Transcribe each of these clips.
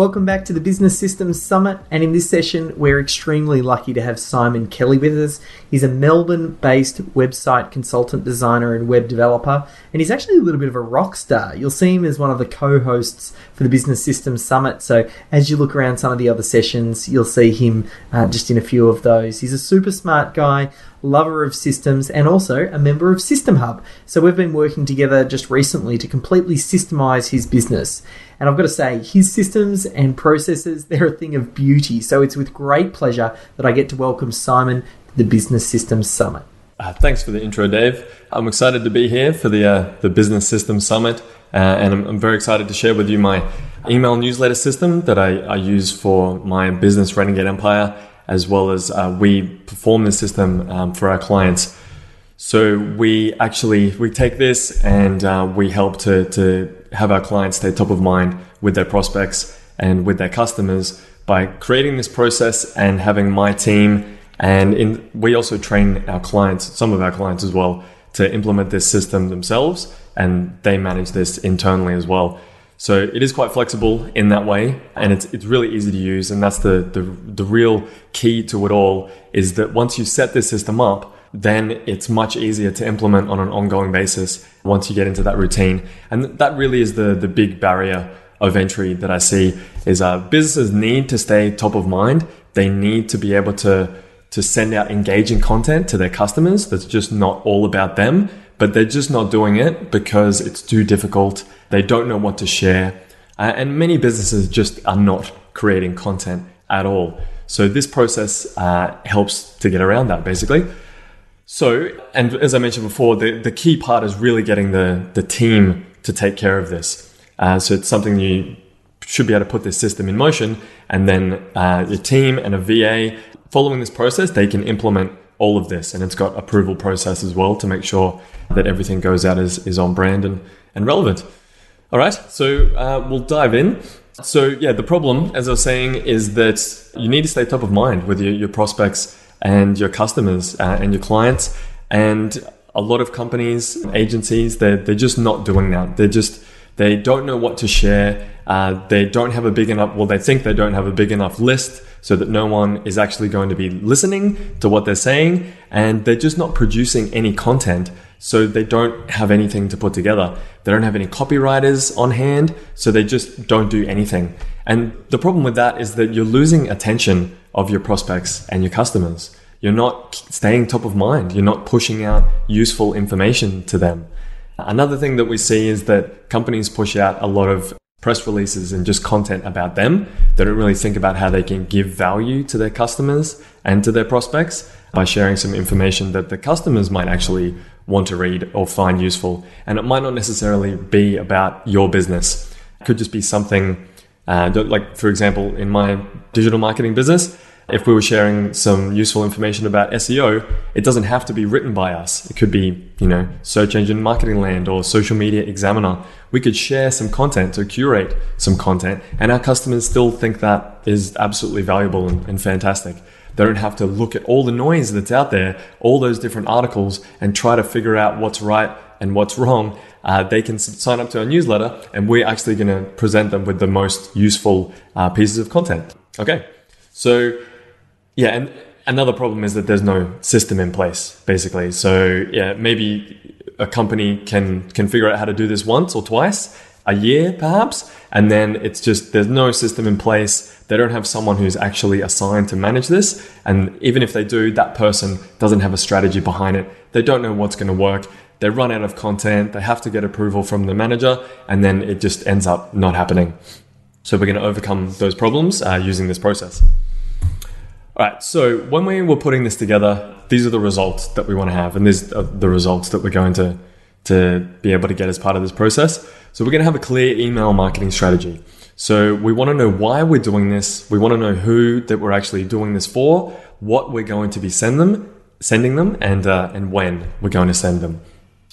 Welcome back to the Business Systems Summit, and in this session, we're extremely lucky to have Simon Kelly with us. He's a Melbourne based website consultant, designer, and web developer, and he's actually a little bit of a rock star. You'll see him as one of the co hosts for the Business Systems Summit, so as you look around some of the other sessions, you'll see him uh, just in a few of those. He's a super smart guy, lover of systems, and also a member of System Hub. So we've been working together just recently to completely systemize his business. And I've got to say, his systems and processes, they're a thing of beauty. So it's with great pleasure that I get to welcome Simon to the Business Systems Summit. Uh, thanks for the intro, Dave. I'm excited to be here for the uh, the Business Systems Summit, uh, and I'm, I'm, very excited to share with you my email newsletter system that I, I use for my business Renegade Empire, as well as uh, we perform this system um, for our clients. So we actually we take this and uh, we help to to have our clients stay top of mind with their prospects and with their customers by creating this process and having my team and in, we also train our clients, some of our clients as well, to implement this system themselves and they manage this internally as well. So it is quite flexible in that way and it's, it's really easy to use. And that's the, the, the real key to it all is that once you set this system up, then it's much easier to implement on an ongoing basis once you get into that routine. And that really is the, the big barrier of entry that I see is uh, businesses need to stay top of mind. They need to be able to, to send out engaging content to their customers that's just not all about them, but they're just not doing it because it's too difficult. They don't know what to share. Uh, and many businesses just are not creating content at all. So this process uh, helps to get around that basically. So, and as I mentioned before, the, the key part is really getting the, the team to take care of this. Uh, so it's something you should be able to put this system in motion and then uh, your team and a VA following this process, they can implement all of this and it's got approval process as well to make sure that everything goes out as is on brand and, and relevant. All right, so uh, we'll dive in. So yeah, the problem, as I was saying, is that you need to stay top of mind with your, your prospects and your customers uh, and your clients. And a lot of companies, agencies, they're, they're just not doing that. They're just, they don't know what to share. Uh, they don't have a big enough, well, they think they don't have a big enough list so that no one is actually going to be listening to what they're saying. And they're just not producing any content. So they don't have anything to put together. They don't have any copywriters on hand. So they just don't do anything. And the problem with that is that you're losing attention of your prospects and your customers. You're not staying top of mind. You're not pushing out useful information to them. Another thing that we see is that companies push out a lot of press releases and just content about them. They don't really think about how they can give value to their customers and to their prospects by sharing some information that the customers might actually want to read or find useful. And it might not necessarily be about your business. It could just be something uh, like, for example, in my digital marketing business, if we were sharing some useful information about SEO, it doesn't have to be written by us. It could be, you know, search engine marketing land or social media examiner. We could share some content or curate some content and our customers still think that is absolutely valuable and, and fantastic. They don't have to look at all the noise that's out there, all those different articles and try to figure out what's right and what's wrong. Uh, they can sign up to our newsletter and we're actually going to present them with the most useful uh, pieces of content. Okay. So yeah, and another problem is that there's no system in place, basically. So yeah, maybe a company can can figure out how to do this once or twice a year, perhaps, and then it's just there's no system in place. They don't have someone who's actually assigned to manage this, and even if they do, that person doesn't have a strategy behind it. They don't know what's going to work. They run out of content. They have to get approval from the manager, and then it just ends up not happening. So we're going to overcome those problems uh, using this process. All right, so when we were putting this together, these are the results that we want to have, and these are the results that we're going to to be able to get as part of this process. So we're going to have a clear email marketing strategy. So we want to know why we're doing this. We want to know who that we're actually doing this for, what we're going to be send them, sending them, and uh, and when we're going to send them,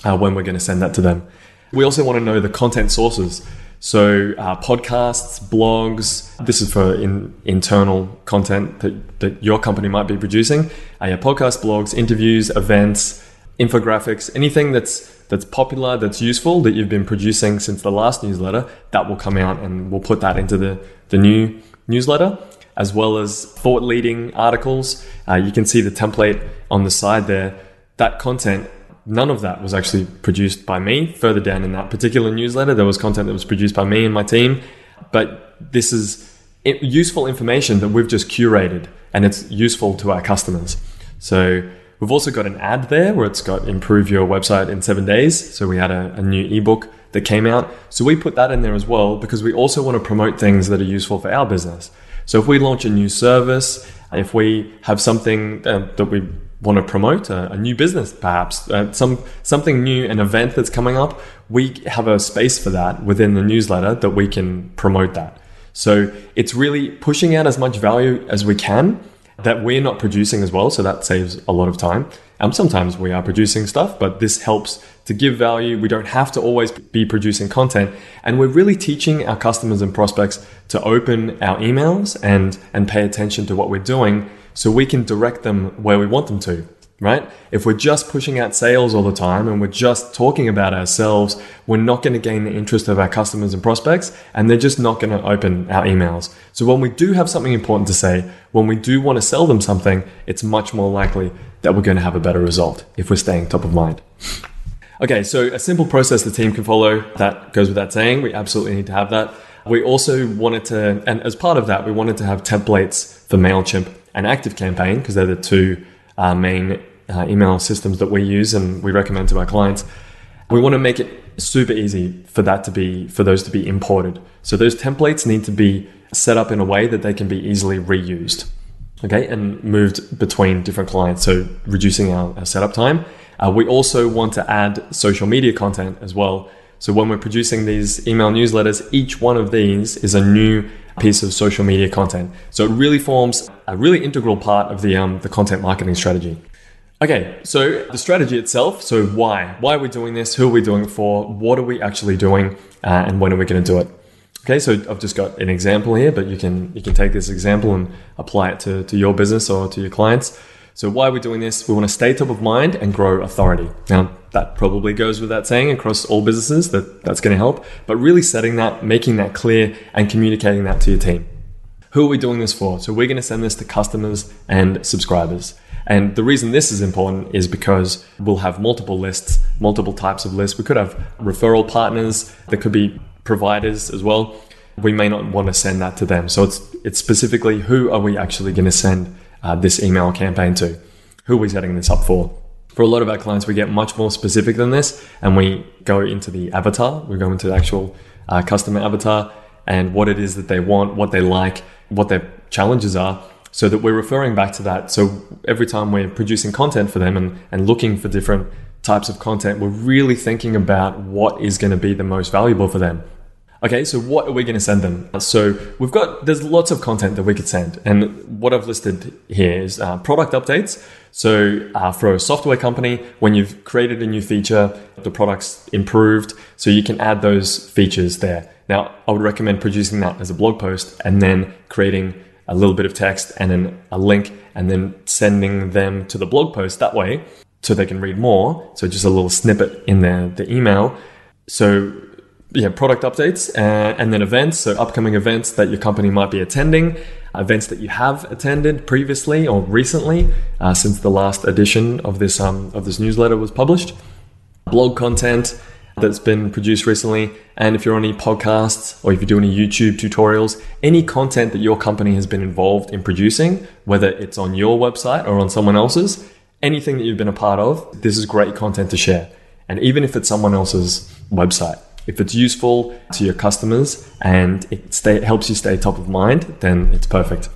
uh, when we're going to send that to them. We also want to know the content sources. So uh, podcasts, blogs. This is for in, internal content that, that your company might be producing. Uh, yeah, podcast, blogs, interviews, events, infographics, anything that's that's popular, that's useful, that you've been producing since the last newsletter, that will come out and we'll put that into the, the new newsletter, as well as thought leading articles. Uh, you can see the template on the side there. That content, none of that was actually produced by me. Further down in that particular newsletter, there was content that was produced by me and my team. But this is useful information that we've just curated and it's useful to our customers. So We've also got an ad there where it's got improve your website in seven days. So we had a, a, new ebook that came out. So we put that in there as well because we also want to promote things that are useful for our business. So if we launch a new service, if we have something uh, that we want to promote, a, a new business perhaps, uh, some something new, an event that's coming up, we have a space for that within the newsletter that we can promote that. So it's really pushing out as much value as we can that we're not producing as well. So that saves a lot of time. And sometimes we are producing stuff, but this helps to give value. We don't have to always be producing content. And we're really teaching our customers and prospects to open our emails and, and pay attention to what we're doing so we can direct them where we want them to right? If we're just pushing out sales all the time and we're just talking about ourselves, we're not going to gain the interest of our customers and prospects, and they're just not going to open our emails. So when we do have something important to say, when we do want to sell them something, it's much more likely that we're going to have a better result if we're staying top of mind. Okay, so a simple process the team can follow that goes without saying. We absolutely need to have that. We also wanted to, and as part of that, we wanted to have templates for MailChimp and ActiveCampaign because they're the two uh, main uh, email systems that we use and we recommend to our clients. We want to make it super easy for that to be for those to be imported. So those templates need to be set up in a way that they can be easily reused. Okay, and moved between different clients, so reducing our, our setup time. Uh, we also want to add social media content as well. So when we're producing these email newsletters, each one of these is a new piece of social media content. So it really forms a really integral part of the um, the content marketing strategy. Okay, so the strategy itself. So why? Why are we doing this? Who are we doing it for? What are we actually doing? Uh, and when are we going to do it? Okay, so I've just got an example here, but you can you can take this example and apply it to, to your business or to your clients. So why are we doing this? We want to stay top of mind and grow authority. Now that probably goes without saying across all businesses that that's going to help, but really setting that, making that clear and communicating that to your team. Who are we doing this for? So we're going to send this to customers and subscribers. And the reason this is important is because we'll have multiple lists, multiple types of lists. We could have referral partners, there could be providers as well. We may not want to send that to them. So it's it's specifically who are we actually going to send uh, this email campaign to? Who are we setting this up for? For a lot of our clients, we get much more specific than this, and we go into the avatar. We go into the actual uh, customer avatar and what it is that they want, what they like, what their challenges are so that we're referring back to that. So every time we're producing content for them and, and looking for different types of content, we're really thinking about what is going to be the most valuable for them. Okay, so what are we going to send them? So we've got, there's lots of content that we could send. And what I've listed here is uh, product updates. So uh, for a software company, when you've created a new feature, the product's improved, so you can add those features there. Now, I would recommend producing that as a blog post and then creating a little bit of text and then a link and then sending them to the blog post that way so they can read more. So just a little snippet in the, the email. So yeah, product updates uh, and then events. So upcoming events that your company might be attending, events that you have attended previously or recently uh, since the last edition of this um, of this newsletter was published, blog content, that's been produced recently. And if you're on any podcasts or if you're doing any YouTube tutorials, any content that your company has been involved in producing, whether it's on your website or on someone else's, anything that you've been a part of, this is great content to share. And even if it's someone else's website, if it's useful to your customers and it stay, helps you stay top of mind, then it's perfect.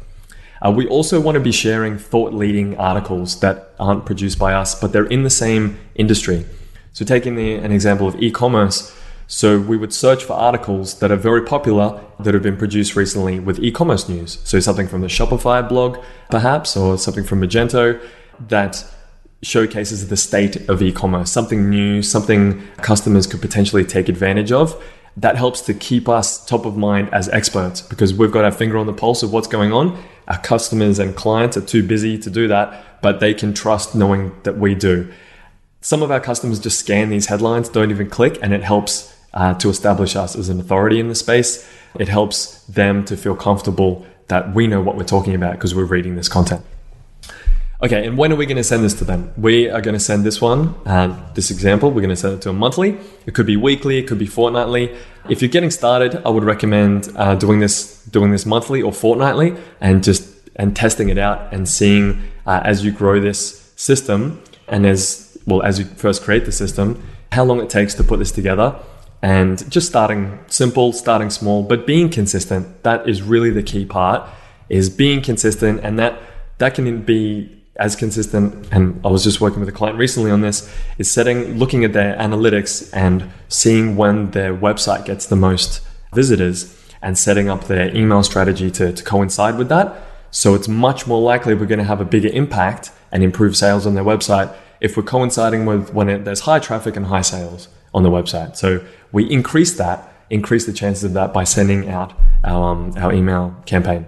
Uh, we also want to be sharing thought leading articles that aren't produced by us, but they're in the same industry. So taking the, an example of e-commerce, So we would search for articles that are very popular that have been produced recently with e-commerce news. So something from the Shopify blog, perhaps, or something from Magento that showcases the state of e-commerce, something new, something customers could potentially take advantage of. That helps to keep us top of mind as experts because we've got our finger on the pulse of what's going on. Our customers and clients are too busy to do that, but they can trust knowing that we do. Some of our customers just scan these headlines, don't even click, and it helps uh, to establish us as an authority in the space. It helps them to feel comfortable that we know what we're talking about because we're reading this content. Okay, and when are we going to send this to them? We are going to send this one, uh, this example, we're going to send it to them monthly. It could be weekly, it could be fortnightly. If you're getting started, I would recommend uh, doing this, doing this monthly or fortnightly, and just and testing it out and seeing uh, as you grow this system and as well as you first create the system, how long it takes to put this together and just starting simple, starting small, but being consistent. That is really the key part is being consistent and that that can be as consistent and I was just working with a client recently on this is setting looking at their analytics and seeing when their website gets the most visitors and setting up their email strategy to, to coincide with that. So it's much more likely we're going to have a bigger impact and improve sales on their website if we're coinciding with when it, there's high traffic and high sales on the website. So we increase that, increase the chances of that by sending out our, um, our email campaign.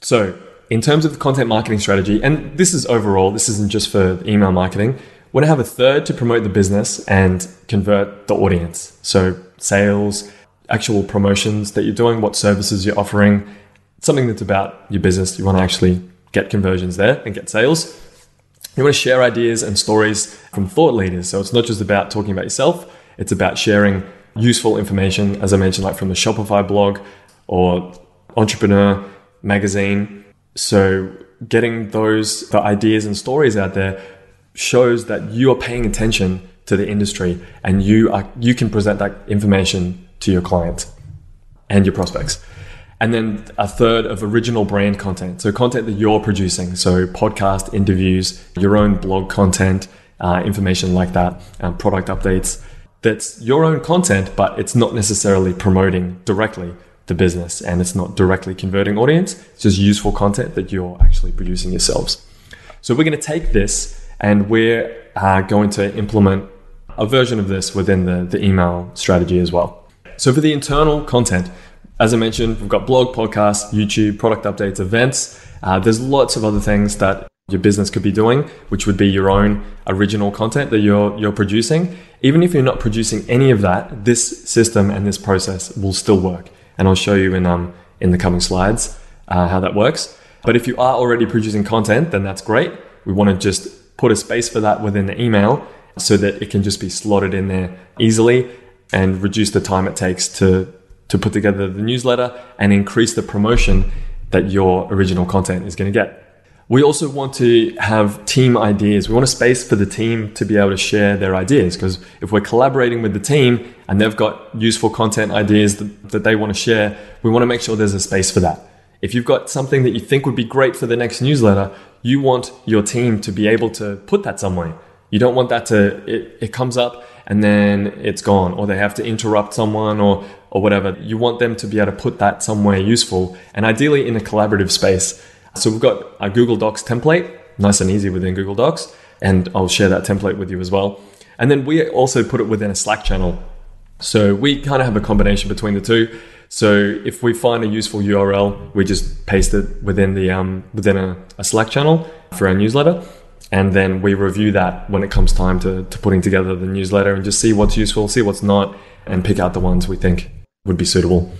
So in terms of the content marketing strategy, and this is overall, this isn't just for email marketing, want to have a third to promote the business and convert the audience. So sales, actual promotions that you're doing, what services you're offering, something that's about your business. You want to actually get conversions there and get sales. You want to share ideas and stories from thought leaders. So it's not just about talking about yourself, it's about sharing useful information, as I mentioned, like from the Shopify blog or Entrepreneur magazine. So getting those the ideas and stories out there shows that you are paying attention to the industry and you are you can present that information to your clients and your prospects. And then a third of original brand content. So content that you're producing. So podcast interviews, your own blog content, uh, information like that, um, product updates. That's your own content, but it's not necessarily promoting directly the business and it's not directly converting audience. It's just useful content that you're actually producing yourselves. So we're going to take this and we're uh, going to implement a version of this within the, the email strategy as well. So for the internal content, as I mentioned, we've got blog, podcast, YouTube, product updates, events. Uh, there's lots of other things that your business could be doing, which would be your own original content that you're you're producing. Even if you're not producing any of that, this system and this process will still work. And I'll show you in um in the coming slides uh, how that works. But if you are already producing content, then that's great. We want to just put a space for that within the email so that it can just be slotted in there easily and reduce the time it takes to to put together the newsletter and increase the promotion that your original content is going to get. We also want to have team ideas. We want a space for the team to be able to share their ideas because if we're collaborating with the team and they've got useful content ideas that, that they want to share, we want to make sure there's a space for that. If you've got something that you think would be great for the next newsletter, you want your team to be able to put that somewhere. You don't want that to, it, it comes up and then it's gone, or they have to interrupt someone or, or whatever. You want them to be able to put that somewhere useful and ideally in a collaborative space. So we've got a Google Docs template, nice and easy within Google Docs, and I'll share that template with you as well. And then we also put it within a Slack channel. So we kind of have a combination between the two. So if we find a useful URL, we just paste it within the um, within a, a Slack channel for our newsletter and then we review that when it comes time to, to putting together the newsletter and just see what's useful, see what's not, and pick out the ones we think would be suitable.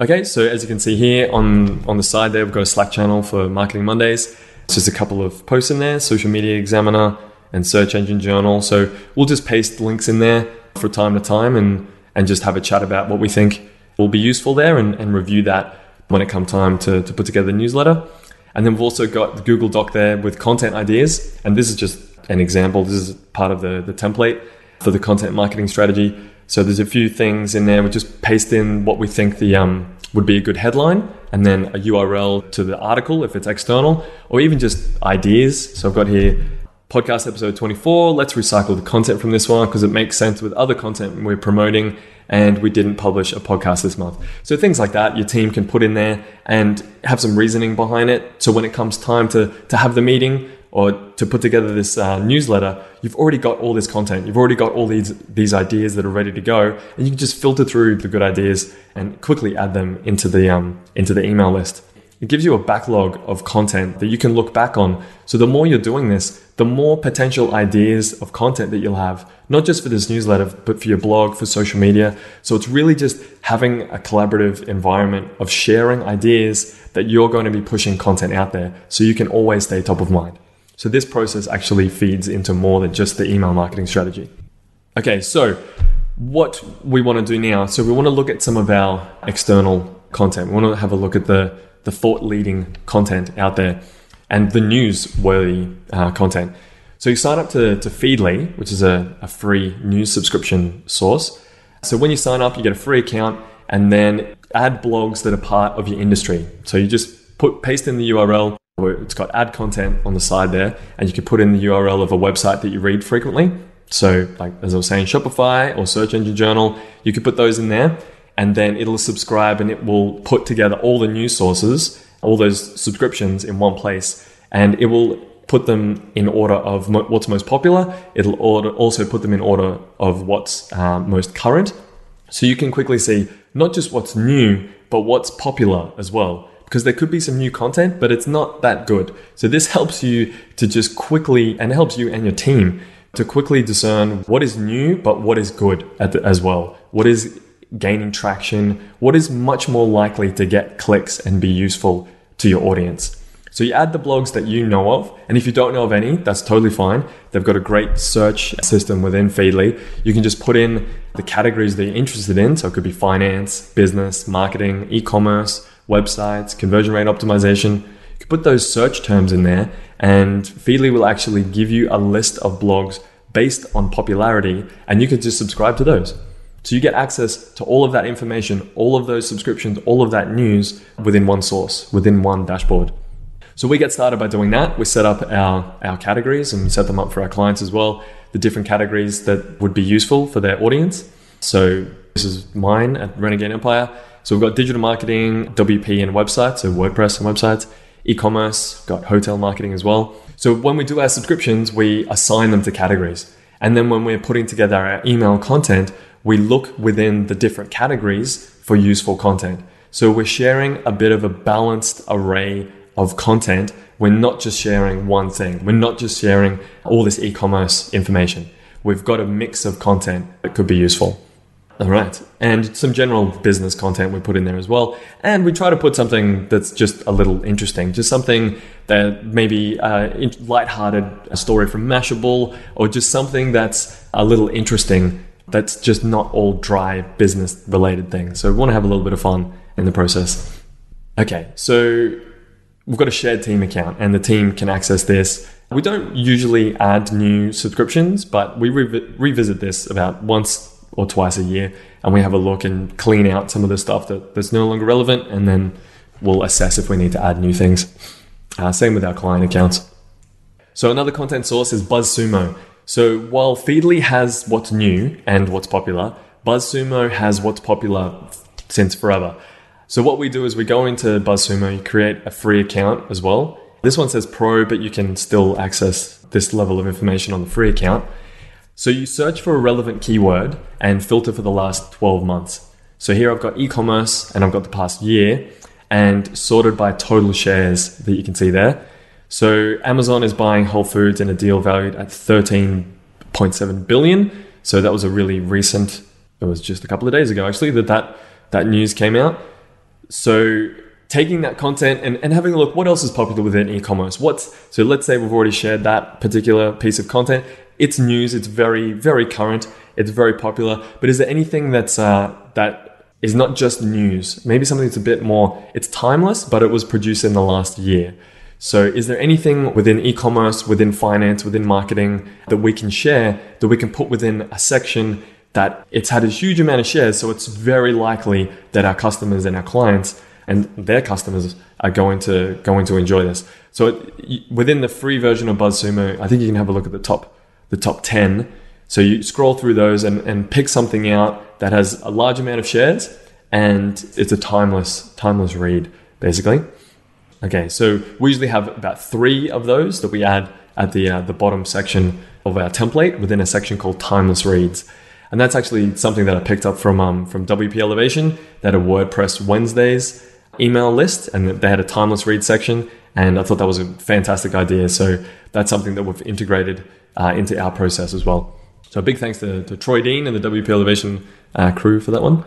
Okay, so as you can see here on, on the side there, we've got a Slack channel for Marketing Mondays. It's just a couple of posts in there, Social Media Examiner and Search Engine Journal. So we'll just paste links in there for time to time and, and just have a chat about what we think will be useful there and, and review that when it comes time to, to put together the newsletter. And then we've also got the Google Doc there with content ideas. And this is just an example. This is part of the, the template for the content marketing strategy. So there's a few things in there. We just paste in what we think the um, would be a good headline and then a URL to the article if it's external or even just ideas. So I've got here podcast episode 24. Let's recycle the content from this one because it makes sense with other content we're promoting and we didn't publish a podcast this month. So things like that, your team can put in there and have some reasoning behind it. So when it comes time to, to have the meeting or to put together this uh, newsletter, you've already got all this content. You've already got all these, these ideas that are ready to go and you can just filter through the good ideas and quickly add them into the, um, into the email list. It gives you a backlog of content that you can look back on. So the more you're doing this, the more potential ideas of content that you'll have, not just for this newsletter, but for your blog, for social media. So it's really just having a collaborative environment of sharing ideas that you're going to be pushing content out there so you can always stay top of mind. So this process actually feeds into more than just the email marketing strategy. Okay, so what we want to do now, so we want to look at some of our external content. We want to have a look at the the thought leading content out there and the newsworthy uh, content. So you sign up to, to Feedly, which is a, a free news subscription source. So when you sign up, you get a free account and then add blogs that are part of your industry. So you just put paste in the URL it's got add content on the side there, and you can put in the URL of a website that you read frequently. So, like as I was saying, Shopify or Search Engine Journal, you could put those in there and then it'll subscribe and it will put together all the news sources, all those subscriptions in one place, and it will put them in order of mo- what's most popular. It'll order, also put them in order of what's uh, most current. So you can quickly see not just what's new, but what's popular as well. Because there could be some new content, but it's not that good. So this helps you to just quickly, and helps you and your team to quickly discern what is new, but what is good the, as well. What is gaining traction, what is much more likely to get clicks and be useful to your audience. So you add the blogs that you know of, and if you don't know of any, that's totally fine. They've got a great search system within Feedly. You can just put in the categories that you're interested in. So it could be finance, business, marketing, e-commerce, websites, conversion rate optimization. You can put those search terms in there, and Feedly will actually give you a list of blogs based on popularity, and you can just subscribe to those. So you get access to all of that information, all of those subscriptions, all of that news within one source, within one dashboard. So we get started by doing that. We set up our, our categories and we set them up for our clients as well, the different categories that would be useful for their audience. So this is mine at Renegade Empire. So we've got digital marketing, WP and websites, so WordPress and websites, e-commerce, got hotel marketing as well. So when we do our subscriptions, we assign them to categories. And then when we're putting together our email content, we look within the different categories for useful content. So we're sharing a bit of a balanced array of content. We're not just sharing one thing. We're not just sharing all this e-commerce information. We've got a mix of content that could be useful. All right. And some general business content we put in there as well. And we try to put something that's just a little interesting, just something that maybe a uh, light-hearted story from Mashable or just something that's a little interesting that's just not all dry business related things. So we want to have a little bit of fun in the process. Okay, so we've got a shared team account and the team can access this. We don't usually add new subscriptions, but we re- revisit this about once or twice a year and we have a look and clean out some of the stuff that, that's no longer relevant and then we'll assess if we need to add new things. Uh, same with our client accounts. So another content source is BuzzSumo. So while Feedly has what's new and what's popular, BuzzSumo has what's popular since forever. So what we do is we go into BuzzSumo, you create a free account as well. This one says pro, but you can still access this level of information on the free account. So you search for a relevant keyword and filter for the last 12 months. So here I've got e-commerce and I've got the past year and sorted by total shares that you can see there. So Amazon is buying Whole Foods in a deal valued at 13.7 billion. So that was a really recent. It was just a couple of days ago actually that that, that news came out. So taking that content and, and having a look what else is popular within e-commerce what's so let's say we've already shared that particular piece of content it's news it's very very current it's very popular but is there anything that's uh, that is not just news maybe something that's a bit more it's timeless but it was produced in the last year so, is there anything within e commerce, within finance, within marketing that we can share that we can put within a section that it's had a huge amount of shares? So, it's very likely that our customers and our clients and their customers are going to going to enjoy this. So, it, within the free version of BuzzSumo, I think you can have a look at the top the top ten. So you scroll through those and, and pick something out that has a large amount of shares and it's a timeless, timeless read, basically. Okay, so we usually have about three of those that we add at the, uh, the bottom section of our template within a section called timeless reads. And that's actually something that I picked up from, um, from WP Elevation. Had a WordPress Wednesdays email list and they had a timeless read section. And I thought that was a fantastic idea. So that's something that we've integrated uh, into our process as well. So a big thanks to, to Troy Dean and the WP Elevation uh, crew for that one.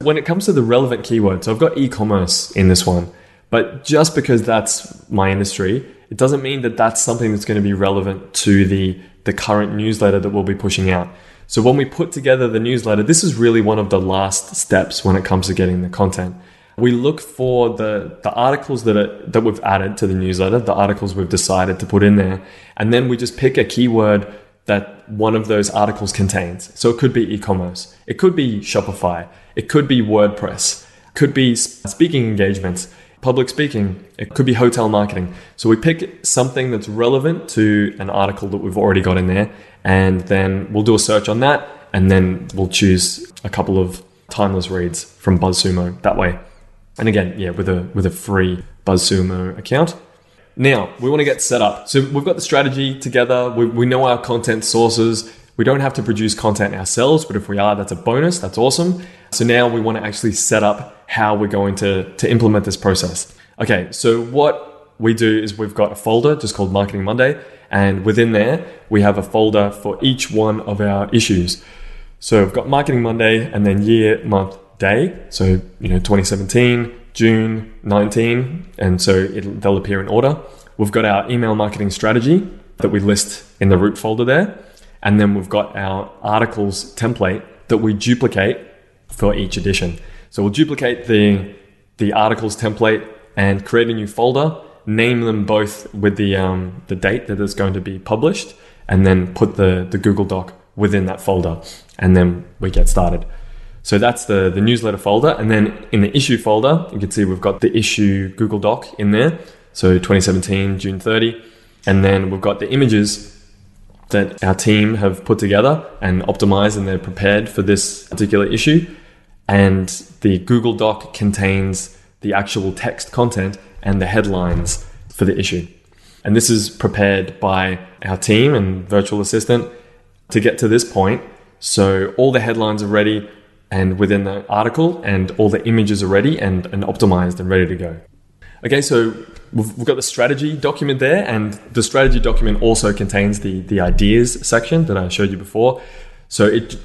When it comes to the relevant keywords, so I've got e-commerce in this one, but just because that's my industry, it doesn't mean that that's something that's going to be relevant to the, the current newsletter that we'll be pushing out. So when we put together the newsletter, this is really one of the last steps when it comes to getting the content. We look for the, the articles that are, that we've added to the newsletter, the articles we've decided to put in there, and then we just pick a keyword that one of those articles contains. So it could be e-commerce, it could be Shopify, it could be WordPress, it could be speaking engagements, public speaking, it could be hotel marketing. So we pick something that's relevant to an article that we've already got in there, and then we'll do a search on that, and then we'll choose a couple of timeless reads from BuzzSumo that way. And again, yeah, with a with a free BuzzSumo account. Now, we want to get set up. So we've got the strategy together. We, we know our content sources. We don't have to produce content ourselves, but if we are, that's a bonus. That's awesome. So now we want to actually set up how we're going to, to implement this process. Okay, so what we do is we've got a folder just called Marketing Monday. And within there, we have a folder for each one of our issues. So we've got Marketing Monday and then year, month, day. So, you know, 2017, June 19, and so they'll appear in order. We've got our email marketing strategy that we list in the root folder there. And then we've got our articles template that we duplicate for each edition. So we'll duplicate the, the articles template and create a new folder, name them both with the, um, the date that it's going to be published, and then put the, the Google Doc within that folder. And then we get started. So that's the, the newsletter folder. And then in the issue folder, you can see we've got the issue Google Doc in there. So 2017, June 30. And then we've got the images that our team have put together and optimized and they're prepared for this particular issue. And the Google Doc contains the actual text content and the headlines for the issue. And this is prepared by our team and virtual assistant to get to this point. So all the headlines are ready and within the article and all the images are ready and, and optimized and ready to go. Okay, so we've, got the strategy document there, and the strategy document also contains the, the ideas section that I showed you before. So it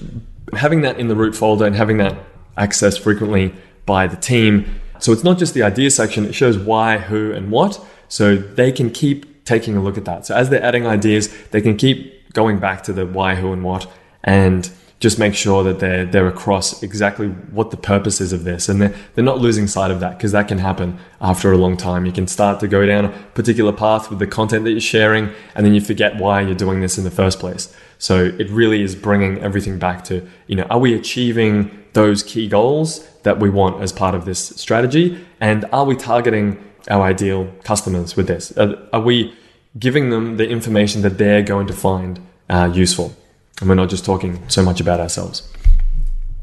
having that in the root folder and having that accessed frequently by the team. So it's not just the ideas section, it shows why, who, and what. So they can keep taking a look at that. So as they're adding ideas, they can keep going back to the why, who, and what. And just make sure that they're they're across exactly what the purpose is of this. And they're, they're not losing sight of that because that can happen after a long time. You can start to go down a particular path with the content that you're sharing and then you forget why you're doing this in the first place. So it really is bringing everything back to you know are we achieving those key goals that we want as part of this strategy? And are we targeting our ideal customers with this? Are, are we giving them the information that they're going to find uh, useful and we're not just talking so much about ourselves.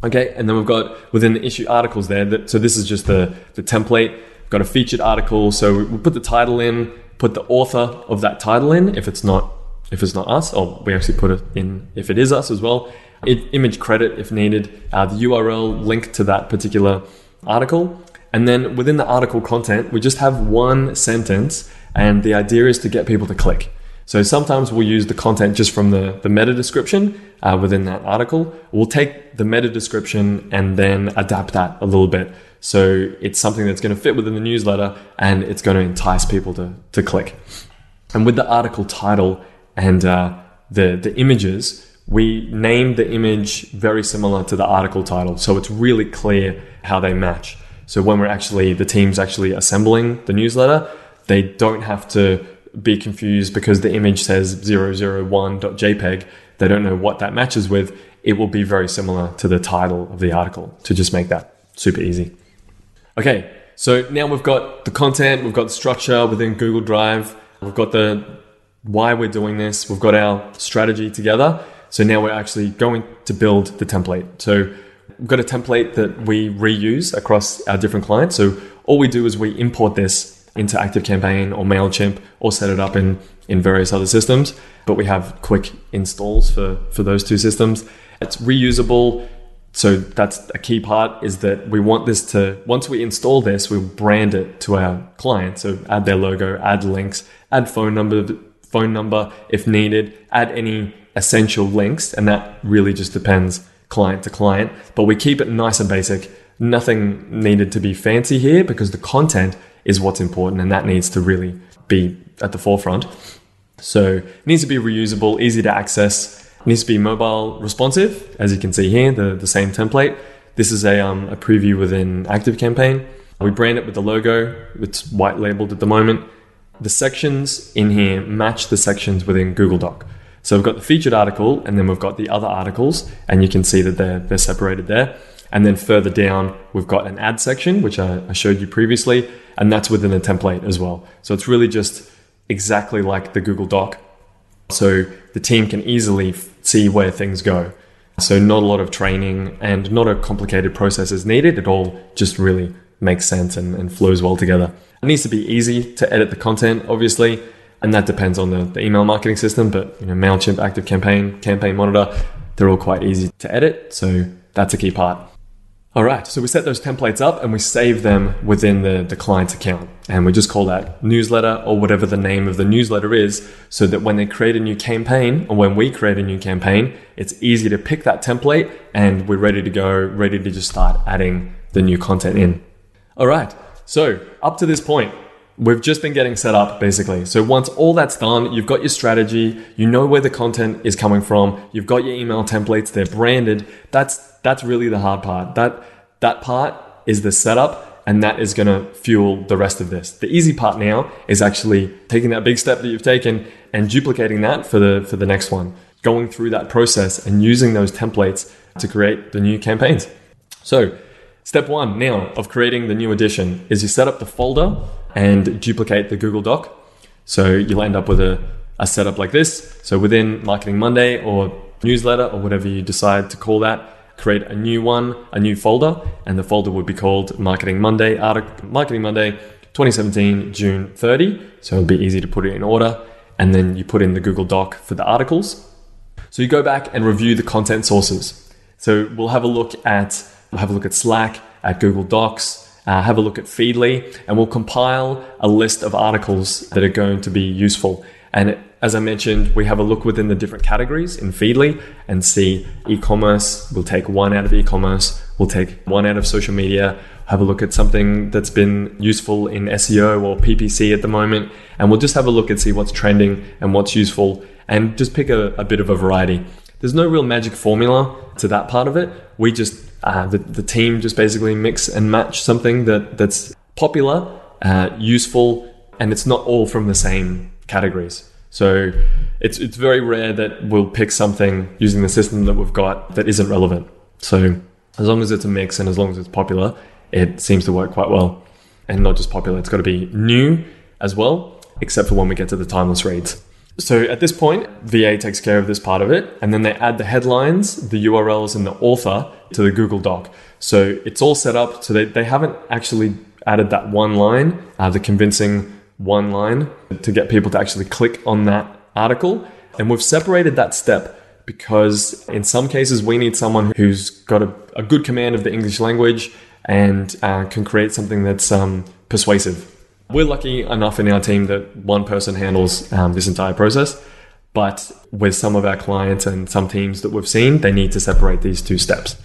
Okay, and then we've got within the issue articles there. That, so this is just the, the template. We've got a featured article. So we put the title in, put the author of that title in if it's not if it's not us, or we actually put it in if it is us as well. It, image credit if needed, uh, the URL link to that particular article. And then within the article content, we just have one sentence, and the idea is to get people to click. So sometimes we'll use the content just from the, the meta description uh, within that article. We'll take the meta description and then adapt that a little bit. So it's something that's going to fit within the newsletter and it's going to entice people to, to click. And with the article title and uh, the, the images, we name the image very similar to the article title. So it's really clear how they match. So when we're actually, the team's actually assembling the newsletter, they don't have to be confused because the image says 001.jpg. They don't know what that matches with. It will be very similar to the title of the article to just make that super easy. Okay, so now we've got the content, we've got the structure within Google Drive, we've got the why we're doing this, we've got our strategy together. So now we're actually going to build the template. So we've got a template that we reuse across our different clients. So all we do is we import this into ActiveCampaign or MailChimp or set it up in, in various other systems. But we have quick installs for, for those two systems. It's reusable. So that's a key part is that we want this to, once we install this, we'll brand it to our client. So add their logo, add links, add phone number, phone number if needed, add any essential links. And that really just depends client to client, but we keep it nice and basic. Nothing needed to be fancy here because the content is what's important and that needs to really be at the forefront. So it needs to be reusable, easy to access, it needs to be mobile responsive, as you can see here, the, the same template. This is a, um, a preview within ActiveCampaign. We brand it with the logo, it's white labeled at the moment. The sections in here match the sections within Google Doc. So we've got the featured article and then we've got the other articles, and you can see that they're, they're separated there. And then further down, we've got an ad section, which I, showed you previously, and that's within a template as well. So it's really just exactly like the Google Doc. So the team can easily see where things go. So not a lot of training and not a complicated process is needed. It all just really makes sense and, and flows well together. It needs to be easy to edit the content, obviously, and that depends on the, the email marketing system. But you know, Mailchimp, Active Campaign, Campaign Monitor, they're all quite easy to edit. So that's a key part. All right, so we set those templates up and we save them within the, the client's account. And we just call that newsletter or whatever the name of the newsletter is, so that when they create a new campaign or when we create a new campaign, it's easy to pick that template and we're ready to go, ready to just start adding the new content in. All right, so up to this point, we've just been getting set up basically. So once all that's done, you've got your strategy, you know where the content is coming from, you've got your email templates, they're branded. That's that's really the hard part. That that part is the setup and that is going to fuel the rest of this. The easy part now is actually taking that big step that you've taken and duplicating that for the for the next one. Going through that process and using those templates to create the new campaigns. So, Step one now of creating the new edition is you set up the folder and duplicate the Google Doc. So you'll end up with a, a setup like this. So within Marketing Monday or newsletter or whatever you decide to call that, create a new one, a new folder, and the folder would be called Marketing Monday, article, Marketing Monday 2017, June 30. So it'll be easy to put it in order. And then you put in the Google Doc for the articles. So you go back and review the content sources. So we'll have a look at We'll have a look at Slack, at Google Docs, uh, have a look at Feedly, and we'll compile a list of articles that are going to be useful. And as I mentioned, we have a look within the different categories in Feedly and see e-commerce. We'll take one out of e-commerce. We'll take one out of social media. Have a look at something that's been useful in SEO or PPC at the moment. And we'll just have a look and see what's trending and what's useful and just pick a, a bit of a variety. There's no real magic formula to that part of it. We just uh, the, the team just basically mix and match something that that's popular, uh, useful, and it's not all from the same categories. So it's it's very rare that we'll pick something using the system that we've got that isn't relevant. So as long as it's a mix and as long as it's popular, it seems to work quite well. And not just popular, it's got to be new as well, except for when we get to the timeless reads. So at this point, VA takes care of this part of it, and then they add the headlines, the URLs, and the author to the Google Doc. So it's all set up. So they, they haven't actually added that one line, uh, the convincing one line, to get people to actually click on that article. And we've separated that step because in some cases we need someone who's got a, a good command of the English language and uh, can create something that's um, persuasive. We're lucky enough in our team that one person handles um, this entire process. But with some of our clients and some teams that we've seen, they need to separate these two steps.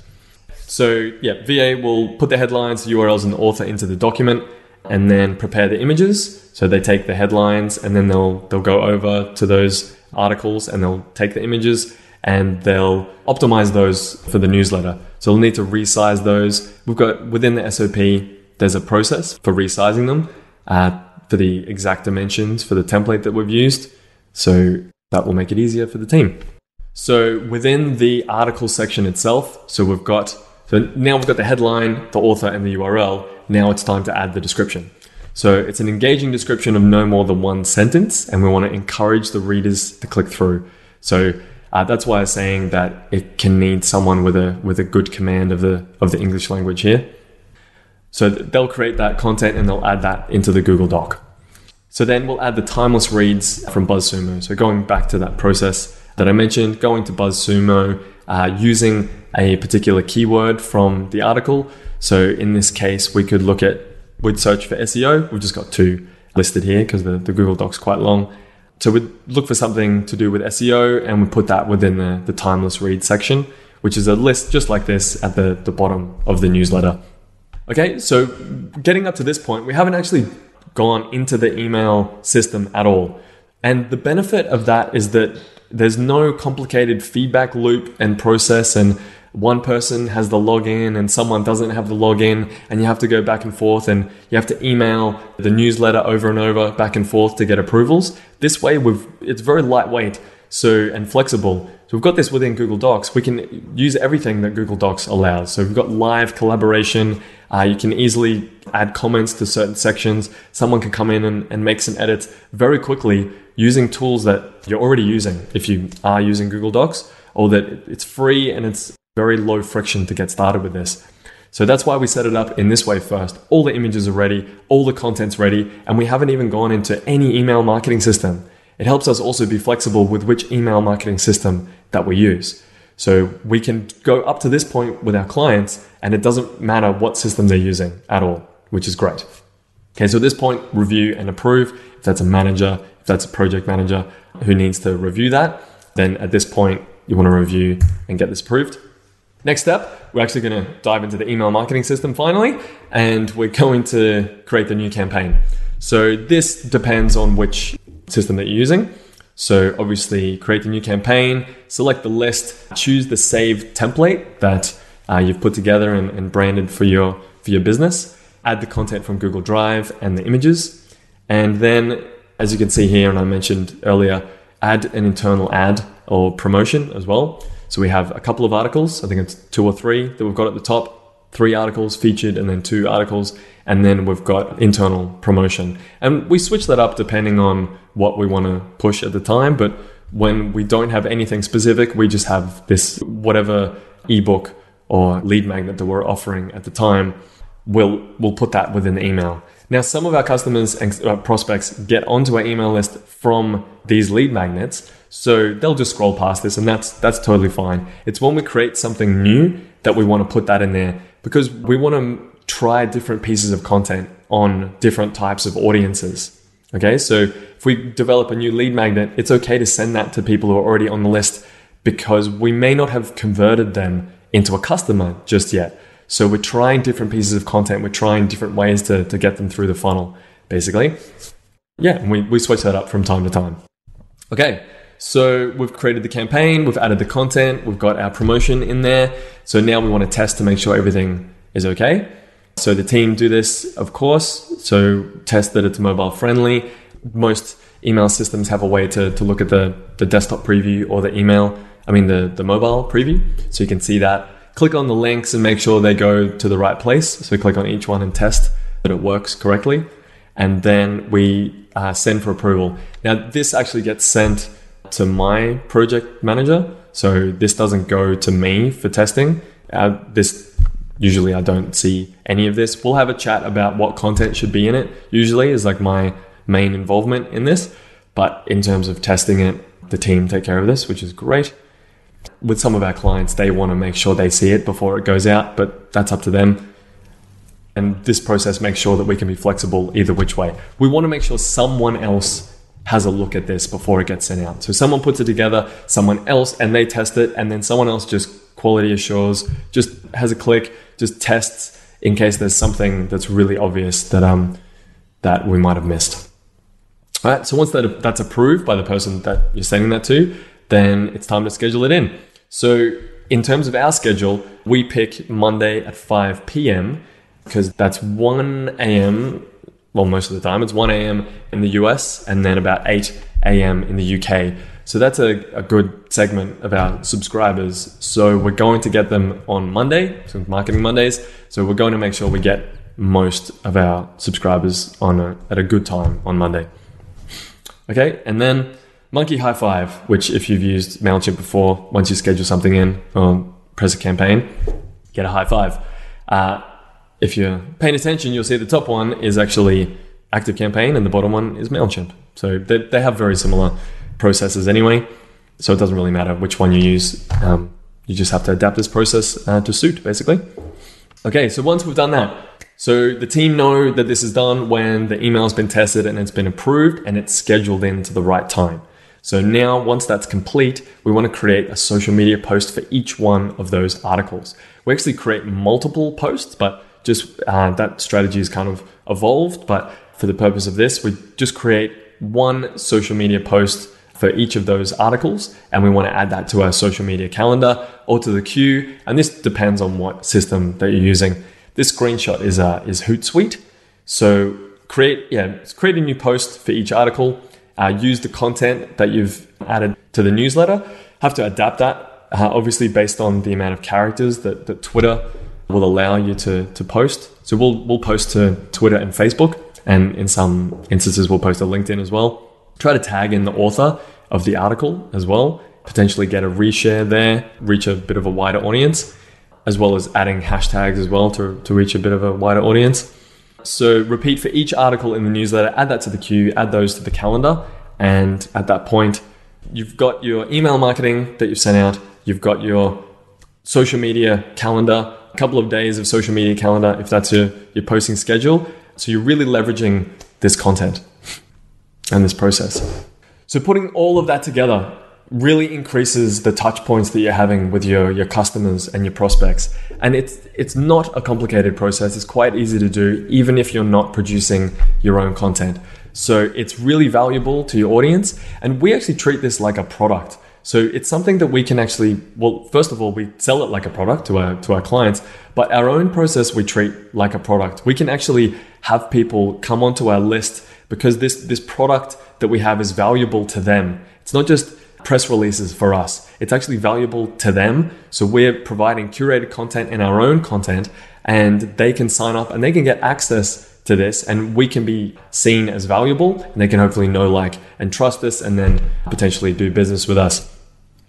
So, yeah, VA will put the headlines, URLs, and the author into the document and then prepare the images. So they take the headlines and then they'll they'll go over to those articles and they'll take the images and they'll optimize those for the newsletter. So we'll need to resize those. We've got within the SOP, there's a process for resizing them uh, for the exact dimensions for the template that we've used. So that will make it easier for the team. So within the article section itself, so we've got so now we've got the headline, the author, and the URL. Now it's time to add the description. So it's an engaging description of no more than one sentence, and we want to encourage the readers to click through. So Uh, that's why I'm saying that it can need someone with a with a good command of the of the English language here. So they'll create that content and they'll add that into the Google Doc. So then we'll add the timeless reads from BuzzSumo. So going back to that process that I mentioned, going to BuzzSumo, uh, using a particular keyword from the article. So in this case, we could look at, we'd search for SEO. We've just got two listed here because the, the Google Doc's quite long. So we'd look for something to do with SEO and we put that within the, the timeless read section, which is a list just like this at the, the bottom of the newsletter. Okay, so getting up to this point, we haven't actually gone into the email system at all. And the benefit of that is that there's no complicated feedback loop and process and one person has the login and someone doesn't have the login and you have to go back and forth and you have to email the newsletter over and over back and forth to get approvals. This way we've it's very lightweight so and flexible. So we've got this within Google Docs. We can use everything that Google Docs allows. So we've got live collaboration. Uh, you can easily add comments to certain sections. Someone can come in and, and make some edits very quickly using tools that you're already using if you are using Google Docs or that it's free and it's very low friction to get started with this. So that's why we set it up in this way first. All the images are ready, all the content's ready, and we haven't even gone into any email marketing system. It helps us also be flexible with which email marketing system that we use. So we can go up to this point with our clients and it doesn't matter what system they're using at all, which is great. Okay, so at this point, review and approve. If that's a manager, if that's a project manager who needs to review that, then at this point, you want to review and get this approved. Next step, we're actually going to dive into the email marketing system finally, and we're going to create the new campaign. So this depends on which system that you're using. So obviously create the new campaign, select the list, choose the saved template that uh, you've put together and, and branded for your for your business. Add the content from Google Drive and the images, and then as you can see here, and I mentioned earlier, add an internal ad or promotion as well. So we have a couple of articles, I think it's two or three that we've got at the top, three articles featured, and then two articles, and then we've got internal promotion. And we switch that up depending on what we want to push at the time. But when we don't have anything specific, we just have this whatever ebook or lead magnet that we're offering at the time. We'll, we'll put that within the email. Now, some of our customers and uh, prospects get onto our email list from these lead magnets. So they'll just scroll past this and that's, that's totally fine. It's when we create something new that we want to put that in there because we want to try different pieces of content on different types of audiences. Okay. So if we develop a new lead magnet, it's okay to send that to people who are already on the list because we may not have converted them into a customer just yet. So we're trying different pieces of content. We're trying different ways to, to get them through the funnel, basically. Yeah, we, we switch that up from time to time. Okay, so we've created the campaign, we've added the content, we've got our promotion in there. So now we want to test to make sure everything is okay. So the team do this, of course. So test that it's mobile friendly. Most email systems have a way to, to look at the, the desktop preview or the email, I mean the, the mobile preview. So you can see that click on the links and make sure they go to the right place. So click on each one and test that it works correctly. And then we uh, send for approval. Now, this actually gets sent to my project manager. So this doesn't go to me for testing. Uh, this usually I don't see any of this. We'll have a chat about what content should be in it. Usually is like my main involvement in this. But in terms of testing it, the team take care of this, which is great with some of our clients, they want to make sure they see it before it goes out, but that's up to them. And this process makes sure that we can be flexible either which way. We want to make sure someone else has a look at this before it gets sent out. So someone puts it together, someone else, and they test it, and then someone else just quality assures, just has a click, just tests in case there's something that's really obvious that um that we might have missed. All right. So once that that's approved by the person that you're sending that to, then it's time to schedule it in. So, in terms of our schedule, we pick Monday at 5 p.m. because that's 1 a.m. Well, most of the time, it's 1 a.m. in the US and then about 8 a.m. in the UK. So, that's a, a good segment of our subscribers. So, we're going to get them on Monday, so Marketing Mondays. So, we're going to make sure we get most of our subscribers on a, at a good time on Monday. Okay, and then Monkey High Five, which if you've used MailChimp before, once you schedule something in or press a campaign, get a high five. Uh, if you're paying attention, you'll see the top one is actually Active Campaign and the bottom one is MailChimp. So they, they have very similar processes anyway. So it doesn't really matter which one you use. Um, you just have to adapt this process uh, to suit, basically. Okay, so once we've done that, so the team know that this is done when the email's been tested and it's been approved and it's scheduled in to the right time. So now, once that's complete, we want to create a social media post for each one of those articles. We actually create multiple posts, but just uh, that strategy is kind of evolved. But for the purpose of this, we just create one social media post for each of those articles, and we want to add that to our social media calendar or to the queue. And this depends on what system that you're using. This screenshot is uh, is Hootsuite. So create yeah create a new post for each article uh, use the content that you've added to the newsletter. Have to adapt that, uh, obviously, based on the amount of characters that, that Twitter will allow you to, to post. So we'll, we'll post to Twitter and Facebook, and in some instances, we'll post to LinkedIn as well. Try to tag in the author of the article as well, potentially get a reshare there, reach a bit of a wider audience, as well as adding hashtags as well to, to reach a bit of a wider audience. So repeat for each article in the newsletter, add that to the queue, add those to the calendar. And at that point, you've got your email marketing that you've sent out, you've got your social media calendar, a couple of days of social media calendar if that's your, your posting schedule. So you're really leveraging this content and this process. So putting all of that together really increases the touch points that you're having with your, your customers and your prospects. And it's it's not a complicated process. It's quite easy to do, even if you're not producing your own content. So it's really valuable to your audience. And we actually treat this like a product. So it's something that we can actually, well, first of all, we sell it like a product to our to our clients, but our own process we treat like a product. We can actually have people come onto our list because this this product that we have is valuable to them. It's not just press releases for us. It's actually valuable to them. So we're providing curated content and our own content, and they can sign up and they can get access to this, and we can be seen as valuable, and they can hopefully know, like, and trust us, and then potentially do business with us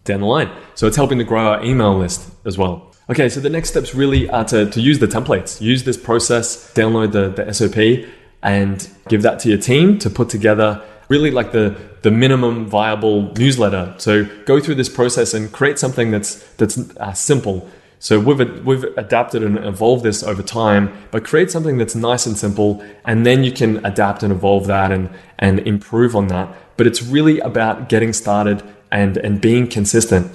down the line. So it's helping to grow our email list as well. Okay, so the next steps really are to, to use the templates, use this process, download the, the SOP, and give that to your team to put together really like the the minimum viable newsletter. So go through this process and create something that's that's uh, simple. So we've we've adapted and evolved this over time, but create something that's nice and simple, and then you can adapt and evolve that and and improve on that. But it's really about getting started and and being consistent.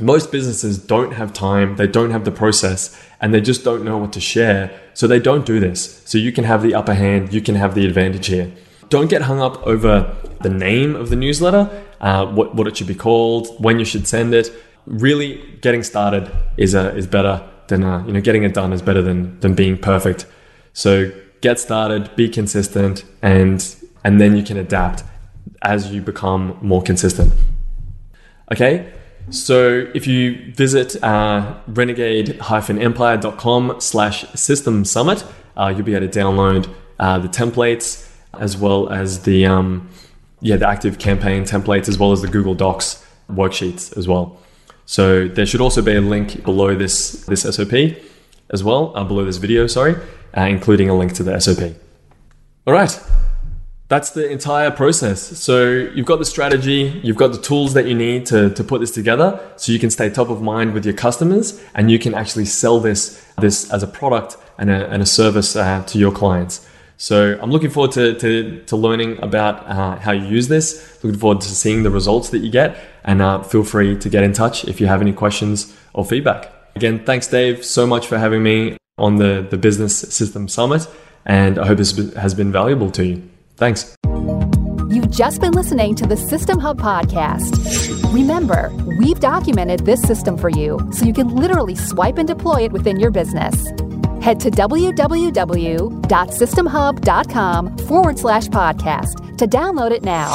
Most businesses don't have time, they don't have the process, and they just don't know what to share. So they don't do this. So you can have the upper hand, you can have the advantage here don't get hung up over the name of the newsletter, uh, what, what it should be called, when you should send it. Really, getting started is, uh, is better than, uh, you know, getting it done is better than, than being perfect. So get started, be consistent, and, and then you can adapt as you become more consistent. Okay, so if you visit uh, renegade-empire.com slash system summit, uh, you'll be able to download uh, the templates as well as the um, yeah the active campaign templates as well as the Google Docs worksheets as well. So there should also be a link below this this SOP as well, uh, below this video, sorry, uh, including a link to the SOP. All right, that's the entire process. So you've got the strategy, you've got the tools that you need to, to put this together so you can stay top of mind with your customers and you can actually sell this, this as a product and a, and a service uh, to your clients. So I'm looking forward to, to, to learning about uh, how you use this. Looking forward to seeing the results that you get. And uh, feel free to get in touch if you have any questions or feedback. Again, thanks, Dave, so much for having me on the, the Business System Summit. And I hope this has been valuable to you. Thanks. You've just been listening to the System Hub podcast. Remember, we've documented this system for you so you can literally swipe and deploy it within your business. Head to www.systemhub.com forward slash podcast to download it now.